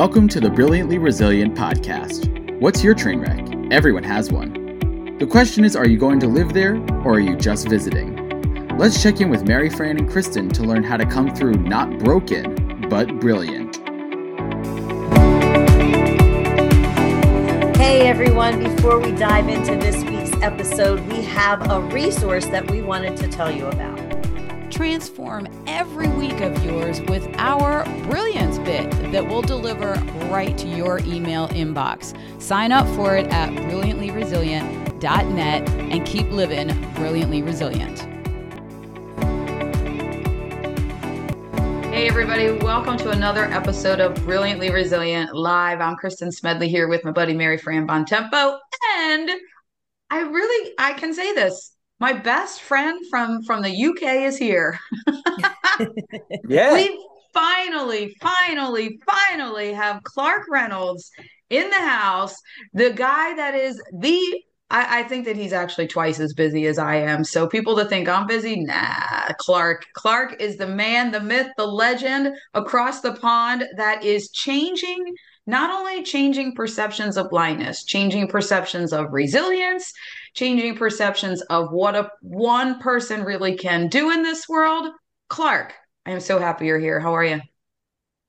Welcome to the Brilliantly Resilient podcast. What's your train wreck? Everyone has one. The question is are you going to live there or are you just visiting? Let's check in with Mary Fran and Kristen to learn how to come through not broken, but brilliant. Hey everyone, before we dive into this week's episode, we have a resource that we wanted to tell you about. Transform every week of yours with our Brilliance Bit that will deliver right to your email inbox. Sign up for it at brilliantlyresilient.net and keep living brilliantly resilient. Hey, everybody, welcome to another episode of Brilliantly Resilient Live. I'm Kristen Smedley here with my buddy Mary Fran Bontempo. And I really, I can say this my best friend from from the UK is here. yeah. We finally, finally, finally have Clarke Reynolds in the house. The guy that is the I, I, think that he's actually twice as busy as I am. So people that think I'm busy, nah, Clarke. Clarke is the man, the myth, the legend across the pond that is changing not only changing perceptions of blindness, changing perceptions of resilience, changing perceptions of what a one person really can do in this world. Clarke, I am so happy you're here. How are you?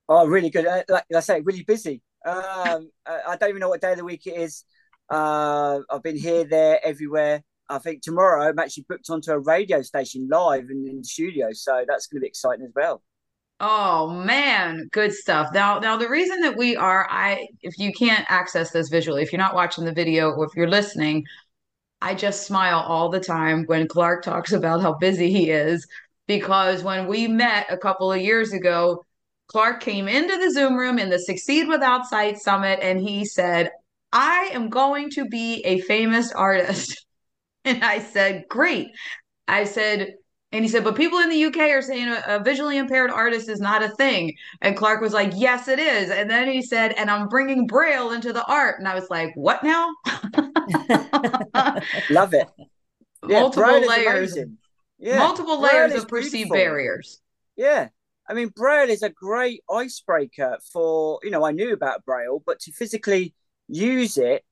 Oh, really good. Uh, like I say, really busy. Um, I don't even know what day of the week it is. Uh, I've been here, there, everywhere. I think tomorrow I'm actually booked onto a radio station live in, in the studio, so that's going to be exciting as well. Oh man, good stuff. Now, now the reason that we are, I, if you can't access this visually, if you're not watching the video or if you're listening, I just smile all the time when Clarke talks about how busy he is because when we met a couple of years ago, Clarke came into the Zoom room in the Succeed Without Sight Summit and he said, I am going to be a famous artist. And I said, Great. I said, and he said, but people in the UK are saying a, a, visually impaired artist is not a thing. And Clarke was like, yes, it is. And then he said, and I'm bringing Braille into the art. And I was like, what now? Love it. Yeah, multiple layers. Yeah. Multiple Braille layers of perceived beautiful. barriers. Yeah. I mean, Braille is a great icebreaker for, you know, I knew about Braille, but to physically use it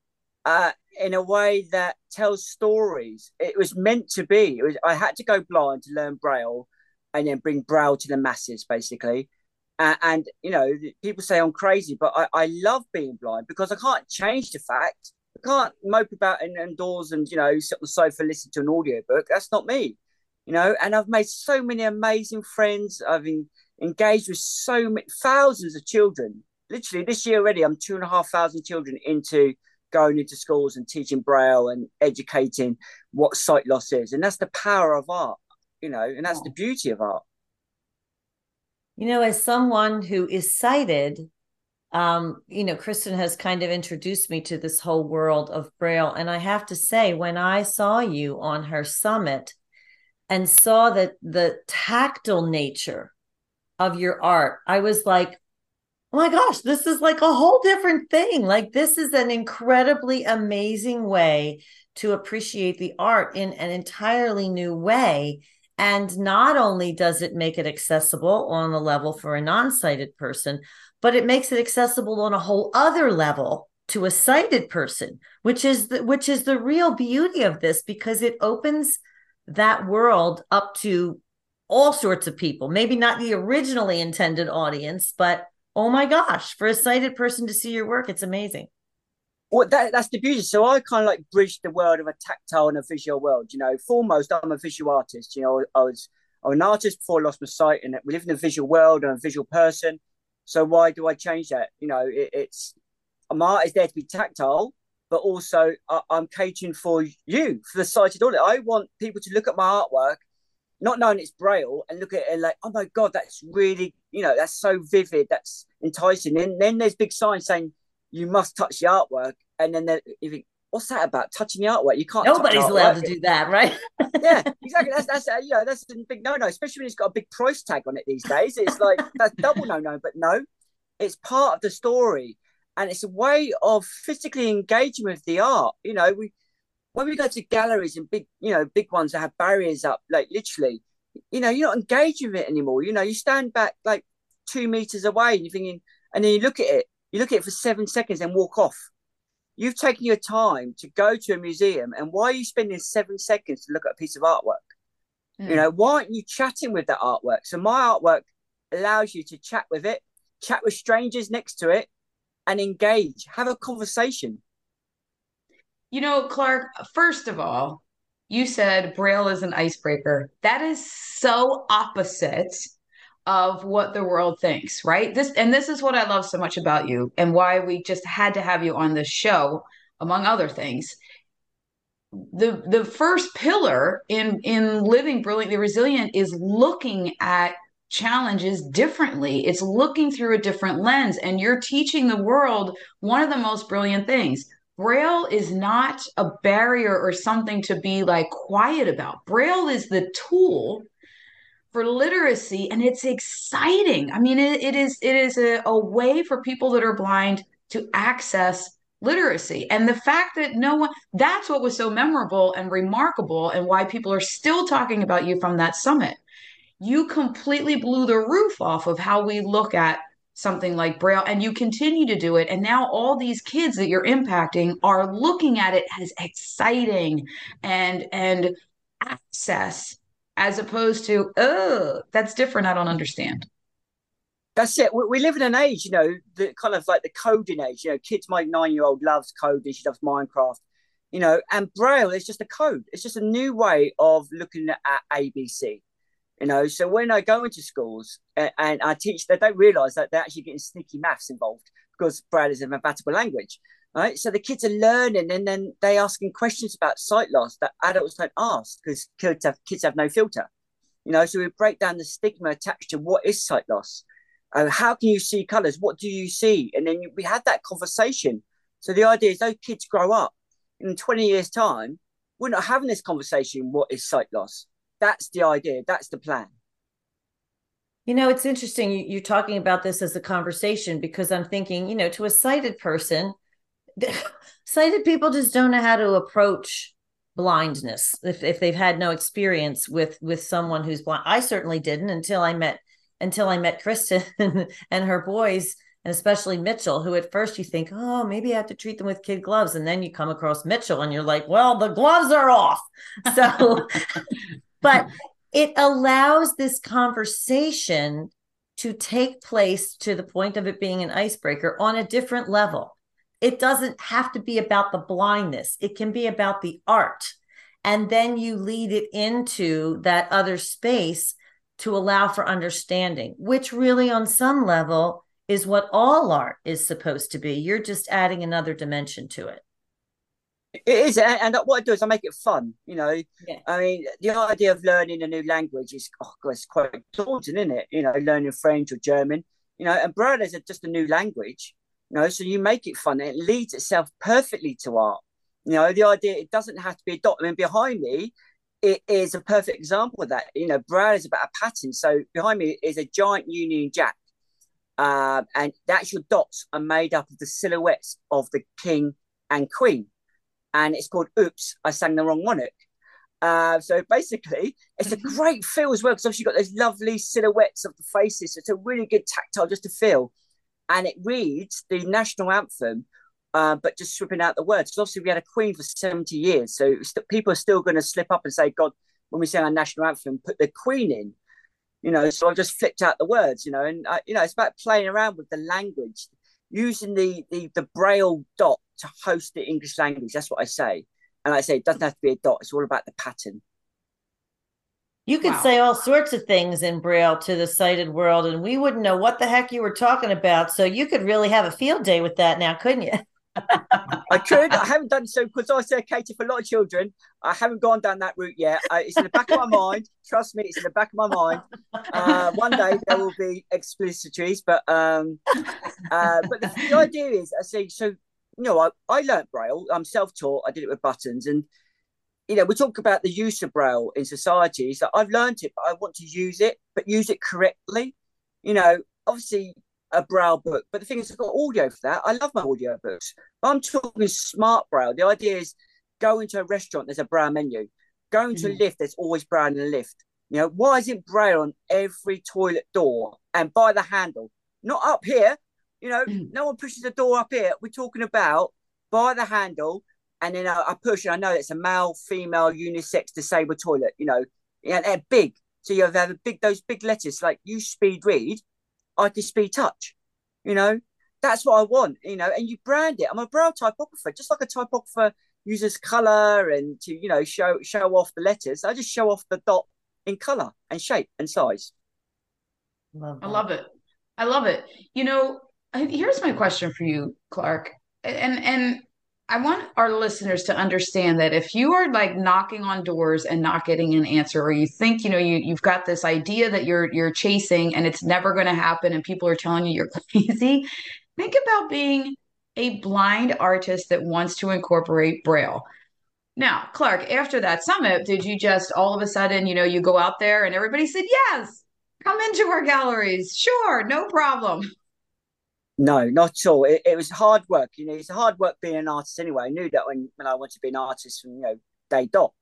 uh, in a way that tells stories. It was meant to be. Was, I had to go blind to learn Braille and then bring Braille to the masses, basically. Uh, and, you know, people say I'm crazy, but I, I love being blind because I can't change the fact. I can't mope about in, indoors and, you know, sit on the sofa, listen to an audiobook. That's not me, you know. And I've made so many amazing friends. I've been engaged with so many thousands of children. Literally, this year already, I'm two and a half thousand children into going into schools and teaching braille and educating what sight loss is. And that's the power of art you know and that's the beauty of art. You know as someone who is sighted um you know kristen has kind of introduced me to this whole world of braille. And i have to say when i saw you on her summit and saw that the tactile nature of your art i was like oh my gosh, this is like a whole different thing. Like, this is an incredibly amazing way to appreciate the art in an entirely new way. And not only does it make it accessible on a level for a non sighted person, but it makes it accessible on a whole other level to a sighted person which is the, which is the real beauty of this because it opens that world up to all sorts of people maybe not the originally intended audience but oh my gosh, for a sighted person to see your work, it's amazing. Well, that, that's the beauty. So I kind of like bridged the world of a tactile and a visual world. You know, foremost, I'm a visual artist. You know, I was I'm an artist before I lost my sight, and we live in a visual world. I'm a visual person. So why do I change that? You know, it, it's my art is there to be tactile, but also I, am catering for you, for the sighted audience. I want people to look at my artwork not knowing it's braille and look at it like, oh my god, that's really, you know, that's so vivid, that's enticing. And then there's big signs saying you must touch the artwork, and then you think, what's that about? Touching the artwork? You can't. Nobody's allowed to do that, right? yeah, exactly. That's that's uh, you know that's a big no no, especially when it's got a big price tag on it these days. It's like that's double no no, but no, it's part of the story, and it's a way of physically engaging with the art. You know, we when we go to galleries and big, you know, big ones that have barriers up, like literally, you know, you're not engaging with it anymore. You know, you stand back like two meters away and you're thinking, and then you look at it You look at it for seven seconds and walk off. You've taken your time to go to a museum, and why are you spending seven seconds to look at a piece of artwork? Mm. You know, why aren't you chatting with that artwork? So my artwork allows you to chat with it, chat with strangers next to it, and engage, have a conversation. You know, Clarke, first of all, you said Braille is an icebreaker. That is so opposite of what the world thinks, right? This and this is what I love so much about you and why we just had to have you on this show among other things. The the first pillar in in living brilliantly resilient is looking at challenges differently. It's looking through a different lens and you're teaching the world one of the most brilliant things Braille is not a barrier or something to be like quiet about. Braille is the tool for literacy and it's exciting. I mean, it, it is it is a, a way for people that are blind to access literacy. And the fact that no one that's what was so memorable and remarkable and why people are still talking about you from that summit. You completely blew the roof off of how we look at something like braille and you continue to do it and now all these kids that you're impacting are looking at it as exciting and and access as opposed to oh that's different i don't understand. That's it. We, we live in an age you know the kind of like the coding age you know kids my nine year old loves coding she loves minecraft you know and braille is just a code. It's just a new way of looking at abc you know, so when I go into schools and, and I teach, they don't realise that they're actually getting sneaky maths involved because Braille is a mathematical language. Right, so the kids are learning, and then they asking questions about sight loss that adults don't ask because kids have kids have no filter. You know, so we break down the stigma attached to what is sight loss. Uh, how can you see colours? What do you see? And then we had that conversation. So the idea is those kids grow up in 20 years' time, we're not having this conversation. What is sight loss? That's the idea. That's the plan. You know, it's interesting you're talking about this as a conversation because I'm thinking, you know, to a sighted person, sighted people just don't know how to approach blindness if, if they've had no experience with with someone who's blind. I certainly didn't until I met until I met Kristen and her boys and especially Mitchell, who at first you think, oh, maybe I have to treat them with kid gloves. And then you come across Mitchell and you're like, well, the gloves are off. So but it allows this conversation to take place to the point of it being an icebreaker on a different level. It doesn't have to be about the blindness, it can be about the art. And then you lead it into that other space to allow for understanding, which really, on some level, is what all art is supposed to be. You're just adding another dimension to it. It is, and what I do is I make it fun. You know, yeah. I mean, the idea of learning a new language is, oh God, it's quite daunting, isn't it? You know, learning French or German. You know, and Braille is just a new language. You know, so you make it fun. it leads itself perfectly to art. You know, the idea it doesn't have to be a dot. I mean, behind me, it is a perfect example of that. You know, Braille is about a pattern. So behind me is a giant Union Jack, um, and the actual dots are made up of the silhouettes of the king and queen and it's called Oops, I sang the wrong monarch. Uh, so basically, it's a great feel as well because obviously you've got those lovely silhouettes of the faces. So it's a really good tactile just to feel. And it reads the national anthem, uh, but just stripping out the words. Because obviously we had a queen for 70 years. So st- people are still going to slip up and say, God, when we sing our national anthem, put the queen in. You know, so I've just flipped out the words, you know, and, you know, it's about playing around with the language, using the, the, the braille dot to host the English language. That's what I say. And I say it doesn't have to be a dot. It's all about the pattern. You could wow. say all sorts of things in Braille to the sighted world, and we wouldn't know what the heck you were talking about. So you could really have a field day with that now, couldn't you? I could. I haven't done so because I say cater for a lot of children. I haven't gone down that route yet. Uh, it's in the back of my mind. Trust me, it's in the back of my mind. Uh, one day there will be explicitories, but um, uh, but the, the idea is, I say, so you know, I, I learned Braille. I'm self-taught. I did it with buttons. And, you know, we talk about the use of Braille in society. So I've learned it, but I want to use it, but use it correctly. You know, obviously a Braille book, but the thing is, I've got audio for that. I love my audio books. I'm talking smart Braille. The idea is go into a restaurant, there's a Braille menu. Going to mm. a lift, there's always Braille in the lift. You know, why isn't Braille on every toilet door and by the handle? Not up here, You know, mm. no one pushes the door up here. We're talking about by the handle, and then I, I push, and I know it's a male, female, unisex, disabled toilet. You know, yeah, they're big. So you have a big those big letters like you speed read, I can speed touch. You know, that's what I want. You know, and you brand it. I'm a braille typographer, just like a typographer uses color and to you know show show off the letters. I just show off the dot in color and shape and size. Love I love it. I love it. You know, here's my question for you, Clarke. And and I want our listeners to understand that if you are like knocking on doors and not getting an answer, or you think, you know, you, you've got this idea that you're you're chasing and it's never going to happen and people are telling you you're crazy, think about being a blind artist that wants to incorporate Braille. Now, Clarke, after that summit, did you just all of a sudden, you know, you go out there and everybody said, yes, come into our galleries. Sure, no problem. No, not at all. It, it was hard work. You know, it's hard work being an artist anyway. I knew that when, when I wanted to be an artist from, you know, day dot.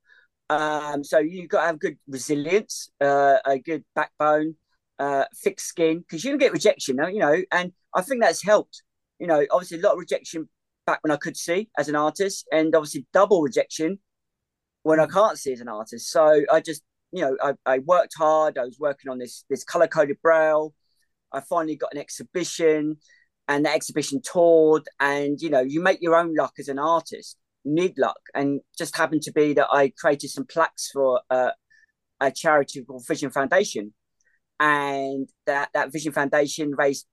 Um, so you've got to have good resilience, uh, a good backbone, uh, thick skin, because you can get rejection, you know, and I think that's helped. You know, obviously a lot of rejection back when I could see as an artist, and obviously double rejection when I mm. can't see as an artist. So I just, you know, I, I worked hard. I was working on this this color coded braille. I finally got an exhibition and the exhibition toured and you know you make your own luck as an artist. You need luck and just happened to be that i created some plaques for uh, a charity called vision foundation. And that that vision foundation raised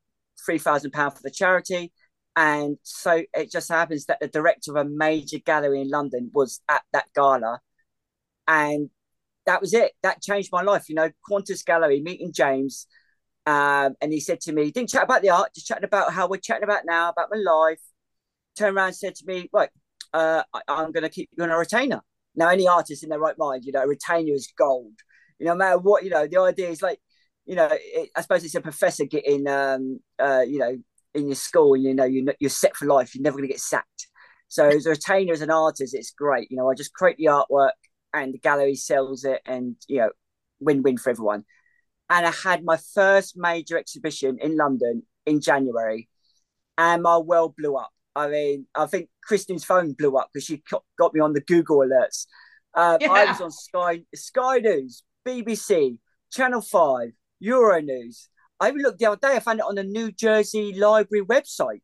3000 pounds for the charity. And so it just happens that the director of a major gallery in london was at that gala. And that was it. That changed my life you know. Quantus gallery meeting james um, and he said to me, didn't chat about the art, just chatting about how we're chatting about now, about my life. Turned around and said to me, right, uh, I, am going to keep you on a retainer. Now, any artist in their right mind, you know, a retainer is gold. You know, no matter what, you know, the idea is like, you know, it, I suppose it's a professor getting, um, uh, you know, in your school, and you know, you're, you're set for life. You're never going to get sacked. So as a retainer, as an artist, it's great. You know, I just create the artwork and the gallery sells it and, you know, win-win for everyone and I had my first major exhibition in London in January, and my world blew up. I mean, I think Kristen's phone blew up because she got me on the Google alerts. Um, yeah. I was on Sky Sky News, BBC, Channel Five, Euronews. I even looked the other day. I found it on the New Jersey Library website.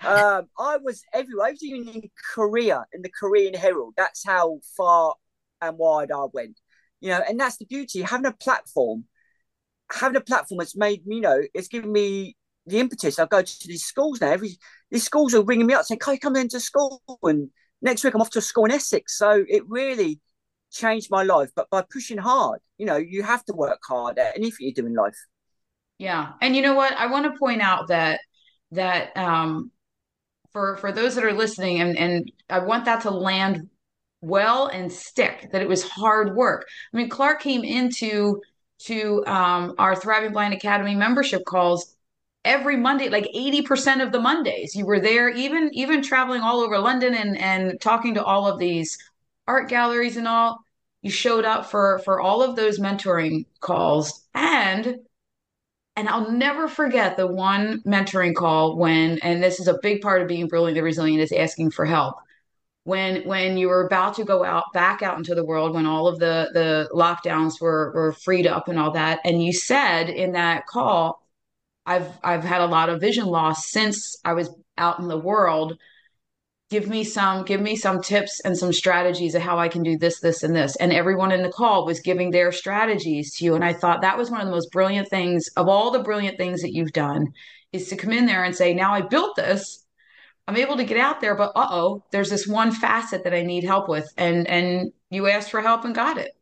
Um, I was everywhere. I was even in Korea in the Korean Herald. That's how far and wide I went. You know, and that's the beauty having a platform having a platform that's made me, you know, it's given me the impetus. I go to these schools now. Every these schools are ringing me up saying, "Can you come into school?" And next week I'm off to a school in Essex. So it really changed my life. But by pushing hard, you know, you have to work hard at anything you do in life. Yeah, and you know what? I want to point out that that um, for for those that are listening, and and I want that to land well and stick. That it was hard work. I mean, Clarke came into to um, our Thriving Blind Academy membership calls every Monday, like 80% of the Mondays. You were there, even even traveling all over London and and talking to all of these art galleries and all. You showed up for for all of those mentoring calls and and I'll never forget the one mentoring call when, and this is a big part of being brilliantly resilient, is asking for help when when you were about to go out back out into the world when all of the the lockdowns were were freed up and all that and you said in that call i've i've had a lot of vision loss since i was out in the world. Give me some give me some tips and some strategies of how i can do this this and this. And everyone in the call was giving their strategies to you and i thought that was one of the most brilliant things of all the brilliant things that you've done is to come in there and say now i built this I'm able to get out there, but uh oh, there's this one facet that I need help with, and and you asked for help and got it.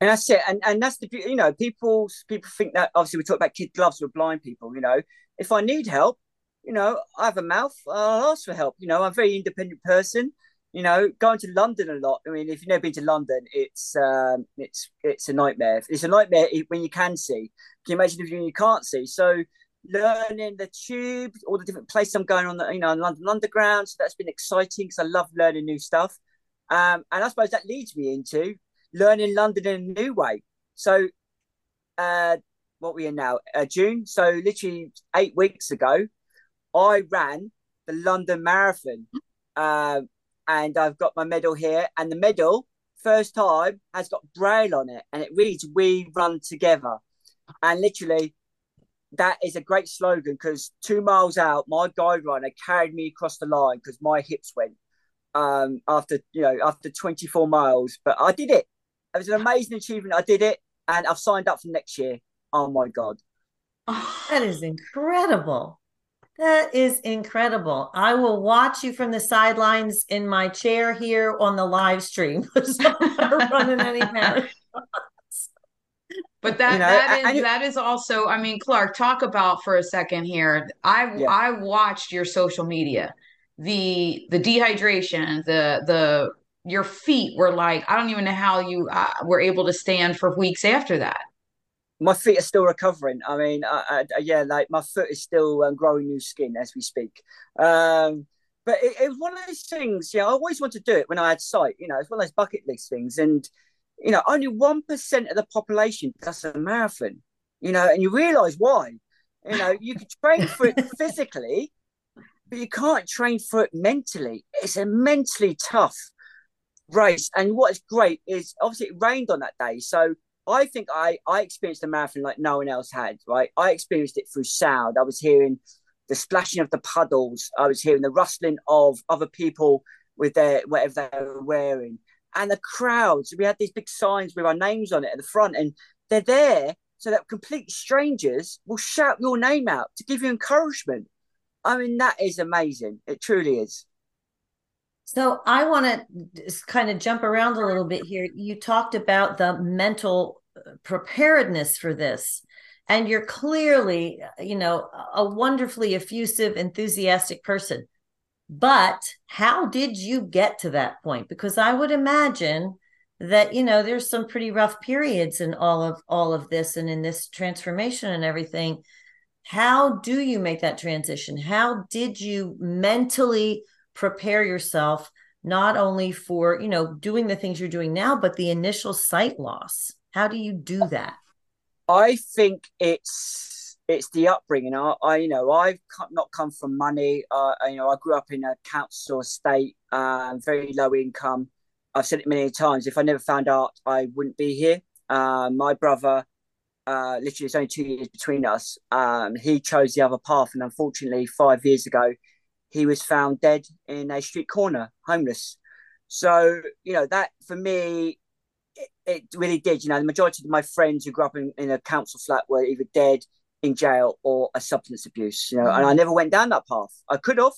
And that's it, and and that's the you know people people think that obviously we talk about kid gloves with blind people. You know, if I need help, you know, I have a mouth, I'll ask for help. You know, I'm a very independent person. You know, going to London a lot. I mean, if you've never been to London, it's um, it's it's a nightmare. It's a nightmare when you can see. Can you imagine if you can't see? So learning the tube, all the different places I'm going on, the, you know, London Underground. So that's been exciting because I love learning new stuff. Um, and I suppose that leads me into learning London in a new way. So uh, what we are now uh, June. So literally eight weeks ago, I ran the London Marathon, um, and I've got my medal here. And the medal, first time, has got braille on it, and it reads "We run together." And literally, that is a great slogan because two miles out, my guide runner carried me across the line because my hips went um, after you know after 24 miles. But I did it. It was an amazing achievement. I did it, and I've signed up for next year. Oh my god, that is incredible. That is incredible. I will watch you from the sidelines in my chair here on the live stream. running any. But that you know, that is I, I, that is also. I mean, Clarke, talk about for a second here. I yeah. I watched your social media, the the dehydration, the the your feet were like I don't even know how you uh, were able to stand for weeks after that. My feet are still recovering. I mean, I, yeah, like my foot is still um, growing new skin as we speak. Um, but it, it was one of those things. Yeah, I always wanted to do it when I had sight. You know, it's one of those bucket list things, and you know, only 1% of the population does a marathon, you know, and you realize why. You know, you can train for it physically, but you can't train for it mentally. It's a mentally tough race. And what is great is obviously it rained on that day. So I think I, I experienced the marathon like no one else had, right? I experienced it through sound. I was hearing the splashing of the puddles, I was hearing the rustling of other people with their whatever they were wearing and the crowds. We had these big signs with our names on it at the front, and they're there so that complete strangers will shout your name out to give you encouragement. I mean, that is amazing. It truly is. So I want to kind of jump around a little bit here. You talked about the mental uh, preparedness for this and you're clearly you know a wonderfully effusive enthusiastic person but how did you get to that point? Because I would imagine that you know there's some pretty rough periods in all of all of this and in this transformation and everything. How do you make that transition? How did you mentally prepare yourself not only for, you know, doing the things you're doing now, but the initial sight loss? How do you do that? I think it's it's the upbringing. I, I you know, I've not come from money. Uh, you know, I grew up in a council estate, uh, very low income. I've said it many times. If I never found art, I wouldn't be here. Uh, my brother, uh, literally, it's only two years between us. Um, he chose the other path, and unfortunately, five years ago, he was found dead in a street corner, homeless. So, you know, that for me, it, it really did. You know, the majority of my friends who grew up in, in a council flat were either dead, in jail or a substance abuse, you know, mm. and I never went down that path. I could have,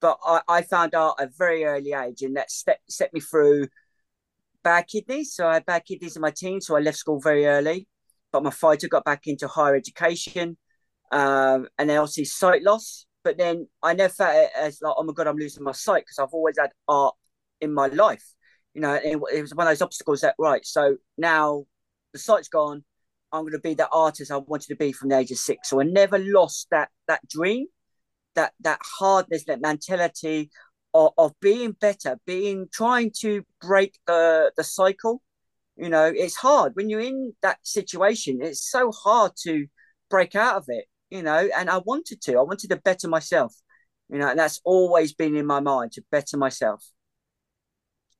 but I, I found out at a very early age, and that set, set me through bad kidneys. So I had bad kidneys in my teens, so I left school very early. But my fighter got back into higher education, um, and then obviously sight loss. But then I never felt it as like, oh my god, I'm losing my sight because I've always had art in my life. You know, it, it was one of those obstacles that right. So now the sight's gone I'm going to be the artist I wanted to be from the age of six. So I never lost that that dream, that that hardness, that mentality of, of being better, being trying to break the the cycle. You know, it's hard when you're in that situation. It's so hard to break out of it. You know, and I wanted to. I wanted to better myself. You know, and that's always been in my mind to better myself.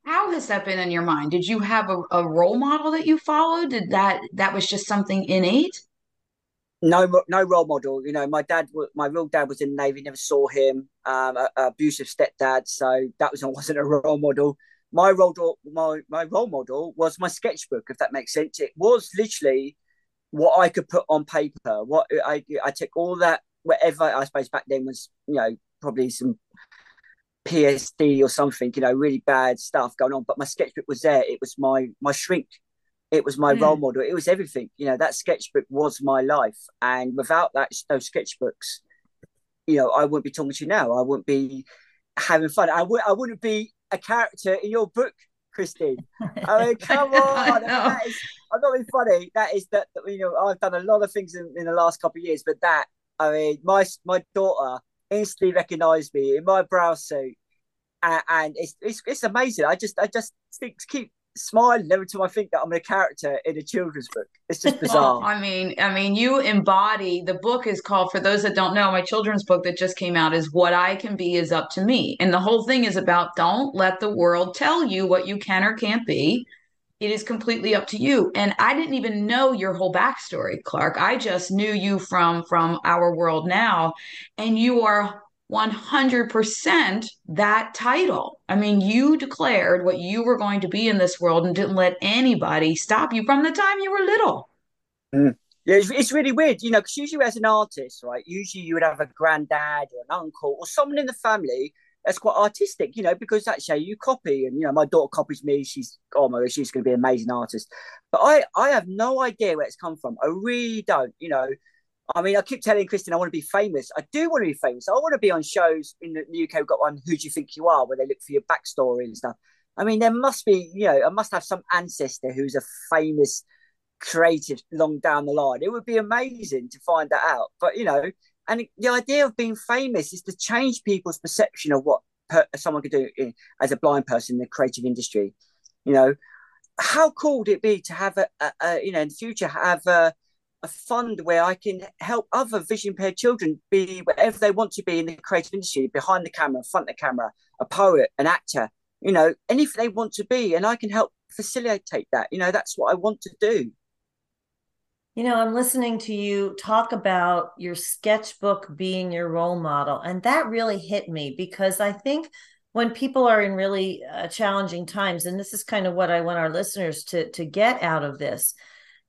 How has that been in your mind? Did you have a, a role model that you followed? Did that that was just something innate? No, no role model. You know, my dad, my real dad was in the navy. Never saw him. Um, a, a abusive stepdad, so that was wasn't a role model. My role, my my role model was my sketchbook. If that makes sense, it was literally what I could put on paper. What I I took all that whatever I suppose back then was you know probably some PSD or something, you know, really bad stuff going on. But my sketchbook was there. It was my my shrink. It was my mm. role model. It was everything. You know, that sketchbook was my life. And without that, those sketchbooks, you know, I wouldn't be talking to you now. I wouldn't be having fun. I would. I wouldn't be a character in your book, Christine. I mean, come on. that is, I'm not being funny. That is that. You know, I've done a lot of things in, in the last couple of years, but that. I mean, my my daughter instantly recognised me in my brow suit, and, and it's, it's, it's amazing. I just I just think keep smiling every time I think that I'm a character in a children's book. It's just bizarre. Well, I mean, I mean, you embody the book is called for those that don't know, my children's book that just came out is What I Can Be is Up to Me. And the whole thing is about don't let the world tell you what you can or can't be. It is completely up to you. And I didn't even know your whole backstory, Clarke. I just knew you from from our world now. And you are 100% that title. I mean, you declared what you were going to be in this world and didn't let anybody stop you from the time you were little. Mm. Yeah, it's, it's, really weird, you know, because usually as an artist, right, usually you would have a granddad or an uncle or someone in the family that's quite artistic, you know, because that's how you copy. And, you know, my daughter copies me. She's, oh my she's going to be an amazing artist. But I, I have no idea where it's come from. I really don't, you know. I mean, I keep telling Kristen I want to be famous. I do want to be famous. I want to be on shows in the UK. We've got one, Who Do You Think You Are, where they look for your backstory and stuff. I mean, there must be, you know, I must have some ancestor who's a famous creative long down the line. It would be amazing to find that out. But, you know, and the idea of being famous is to change people's perception of what per- someone could do in, as a blind person in the creative industry. You know, how cool would it be to have a, a, a you know, in the future, have a, a fund where I can help other vision impaired children be whatever they want to be in the creative industry, behind the camera, front of the camera, a poet, an actor, you know, anything they want to be. And I can help facilitate that. You know, that's what I want to do. You know, I'm listening to you talk about your sketchbook being your role model. And that really hit me because I think when people are in really uh, challenging times, and this is kind of what I want our listeners to, to get out of this,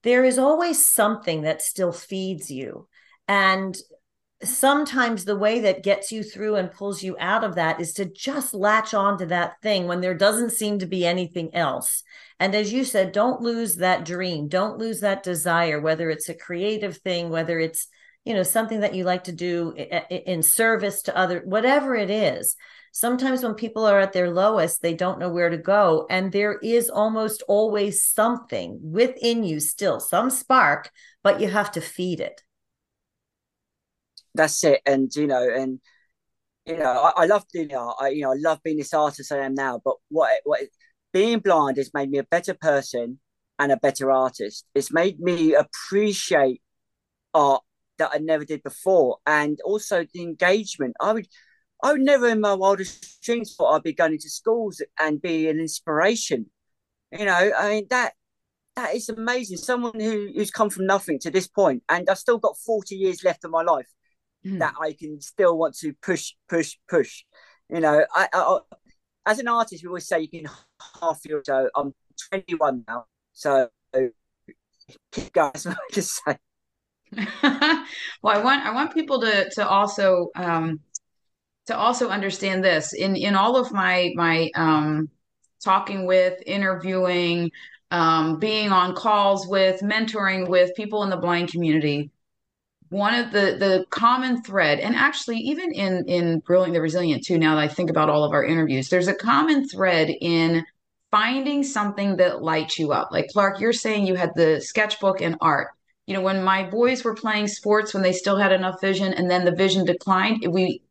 there is always something that still feeds you. And sometimes the way that gets you through and pulls you out of that is to just latch on to that thing when there doesn't seem to be anything else. And as you said, don't lose that dream, don't lose that desire, whether it's a creative thing, whether it's you know something that you like to do in service to other whatever it is sometimes when people are at their lowest, they don't know where to go. And there is almost always something within you still, some spark, but you have to feed it. That's it. And, you know, and, you know, I, I love doing art. I, you know, I love being this artist I am now. But what, what, being blind has made me a better person and a better artist. It's made me appreciate art that I never did before. And also the engagement. I would, I would never in my wildest dreams thought I'd be going into schools and be an inspiration. You know, I mean that that is amazing. Someone who, who's come from nothing to this point, and I've still got 40 years left of my life mm. that I can still want to push, push, push. You know, I, I, as an artist, we always say you can half your so I'm 21 now, so guys, what I just say. well, I want I want people to to also um, to also understand this in in all of my my um, talking with, interviewing, um, being on calls with, mentoring with people in the blind community. One of the the common thread, and actually even in in Brilliantly Resilient too. Now that I think about all of our interviews, there's a common thread in finding something that lights you up. Like Clarke, you're saying you had the sketchbook and art you know when my boys were playing sports when they still had enough vision and then the vision declined we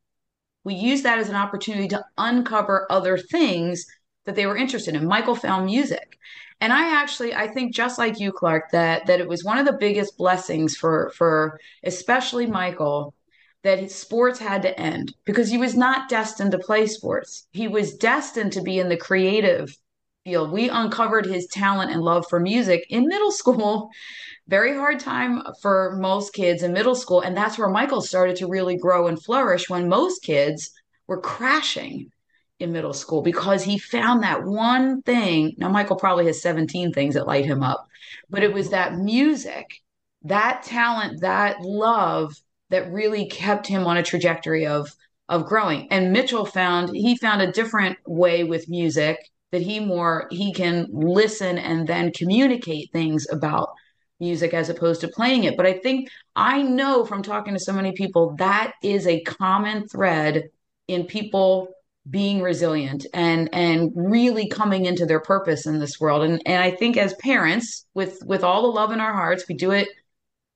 we use that as an opportunity to uncover other things that they were interested in. Michael found music. And I actually, I think just like you, Clarke, that that it was one of the biggest blessings for for especially Michael that his sports had to end because he was not destined to play sports. He was destined to be in the creative field. We uncovered his talent and love for music in middle school very hard time for most kids in middle school. And that's where Michael started to really grow and flourish when most kids were crashing in middle school because he found that one thing. Now, Michael probably has 17 things that light him up, but it was that music, that talent, that love that really kept him on a trajectory of of growing. And Mitchell found he found a different way with music that he more he can listen and then communicate things about music as opposed to playing it. But I think I know from talking to so many people that is a common thread in people being resilient and and really coming into their purpose in this world. And and I think as parents, with with all the love in our hearts, we do it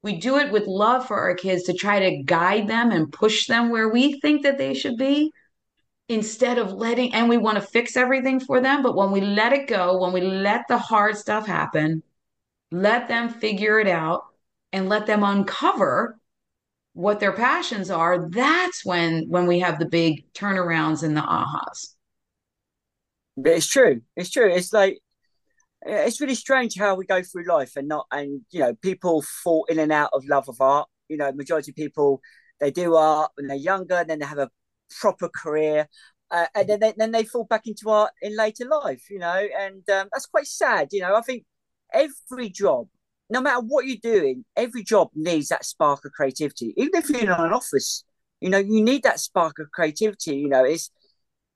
we do it with love for our kids to try to guide them and push them where we think that they should be instead of letting, and we want to fix everything for them. But when we let it go, when we let the hard stuff happen, let them figure it out and let them uncover what their passions are, that's when when we have the big turnarounds and the ahas. It's true. It's true. It's like it's really strange how we go through life and not and you know people fall in and out of love of art. You know, majority of people they do art when they're younger, and then they have a proper career, uh, and then they, then they fall back into art in later life. You know, and um, that's quite sad. You know, I think every job no matter what you're doing, every job needs that spark of creativity. Even if you're in an office, you know, you need that spark of creativity. You know, it's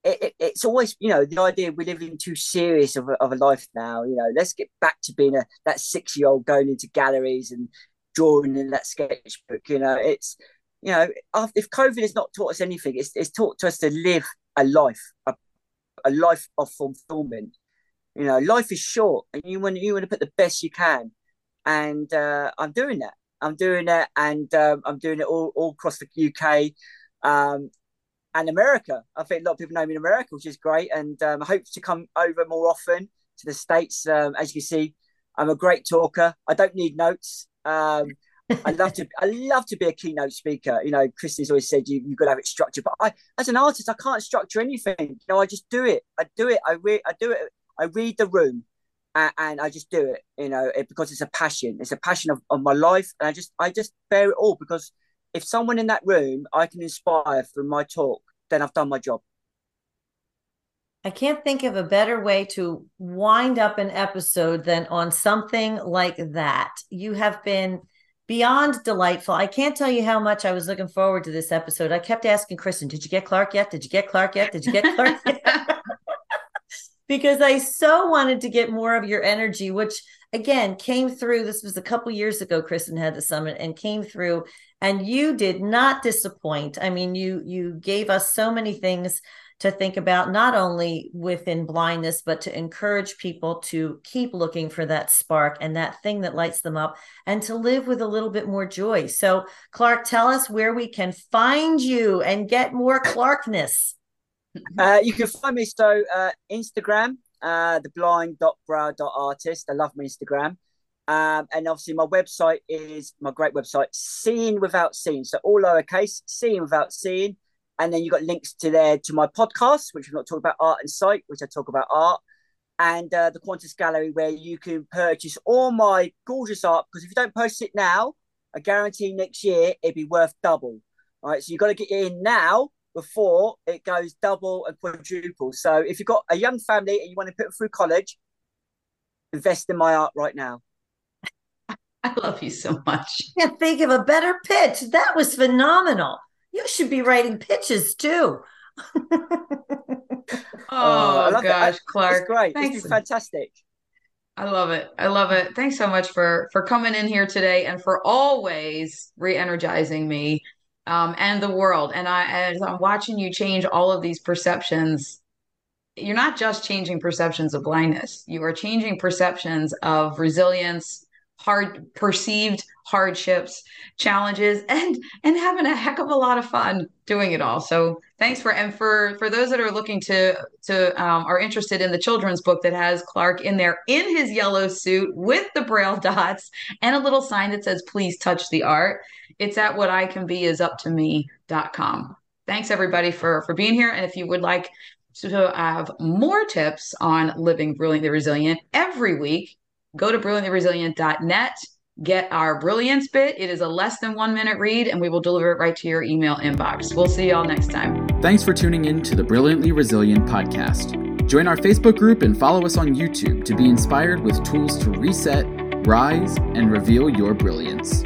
it, it, it's always you know the idea we're living too serious of a, of a life now. You know, let's get back to being a that six year old going into galleries and drawing in that sketchbook. You know, it's you know if COVID has not taught us anything, it's it's taught to us to live a life, a, a life of fulfillment. You know, life is short, and you want you want to put the best you can and uh, I'm doing it. I'm doing it, and um, I'm doing it all, all across the UK um, and America. I think a lot of people know me in America, which is great, and um, I hope to come over more often to the states. Um, as you can see, I'm a great talker. I don't need notes. Um, I love to. I love to be a keynote speaker. You know, Kristen's always said you you've got to have it structured. But I, as an artist, I can't structure anything. You know, I just do it. I do it. I read. I do it. I read the room and, and I just do it, you know, it, because it's a passion. It's a passion of, of my life, and I just I just bear it all because if someone in that room I can inspire through my talk, then I've done my job. I can't think of a better way to wind up an episode than on something like that. You have been beyond delightful. I can't tell you how much I was looking forward to this episode. I kept asking Kristen, "Did you get Clarke yet? Did you get Clarke yet? Did you get Clarke yet?" because I so wanted to get more of your energy, which again came through. This was a couple years ago, Kristen had the summit and came through, and you did not disappoint. I mean, you you gave us so many things to think about, not only within blindness, but to encourage people to keep looking for that spark and that thing that lights them up and to live with a little bit more joy. So, Clarke, tell us where we can find you and get more Clarkness. Uh, you can find me so uh, Instagram, uh, the blind.brow.artist. I love my Instagram. Um, and obviously my website is my great website, Seeing Without Seeing. So all lowercase, Seeing Without Seeing. And then you've got links to there to my podcast, which we're not talking about art and sight, which I talk about art, and uh, the Quantus Gallery, where you can purchase all my gorgeous art. Because if you don't purchase it now, I guarantee next year it'd be worth double. All right, so you've got to get in now before it goes double and quadruple. So if you've got a young family and you want to put them through college, invest in my art right now. I love you so much. I can't think of a better pitch. That was phenomenal. You should be writing pitches too. oh, oh gosh, it. Clarke. It's great. Thanks. It's fantastic. I love it. I love it. Thanks so much for for coming in here today and for always re-energizing me um, and the world. And I, as I'm watching you change all of these perceptions, you're not just changing perceptions of blindness. You are changing perceptions of resilience, hard perceived hardships, challenges, and and having a heck of a lot of fun doing it all. So thanks for and for for those that are looking to to um, are interested in the children's book that has Clarke in there in his yellow suit with the braille dots and a little sign that says "Please touch the art." It's at what I can be is up to me.com. Thanks everybody for for being here. And if you would like to have more tips on living brilliantly resilient every week, go to brilliantlyresilient.net get our brilliance bit. It is a less than one minute read, and we will deliver it right to your email inbox. We'll see y'all next time. Thanks for tuning in to the Brilliantly Resilient podcast. Join our Facebook group and follow us on YouTube to be inspired with tools to reset, rise, and reveal your brilliance.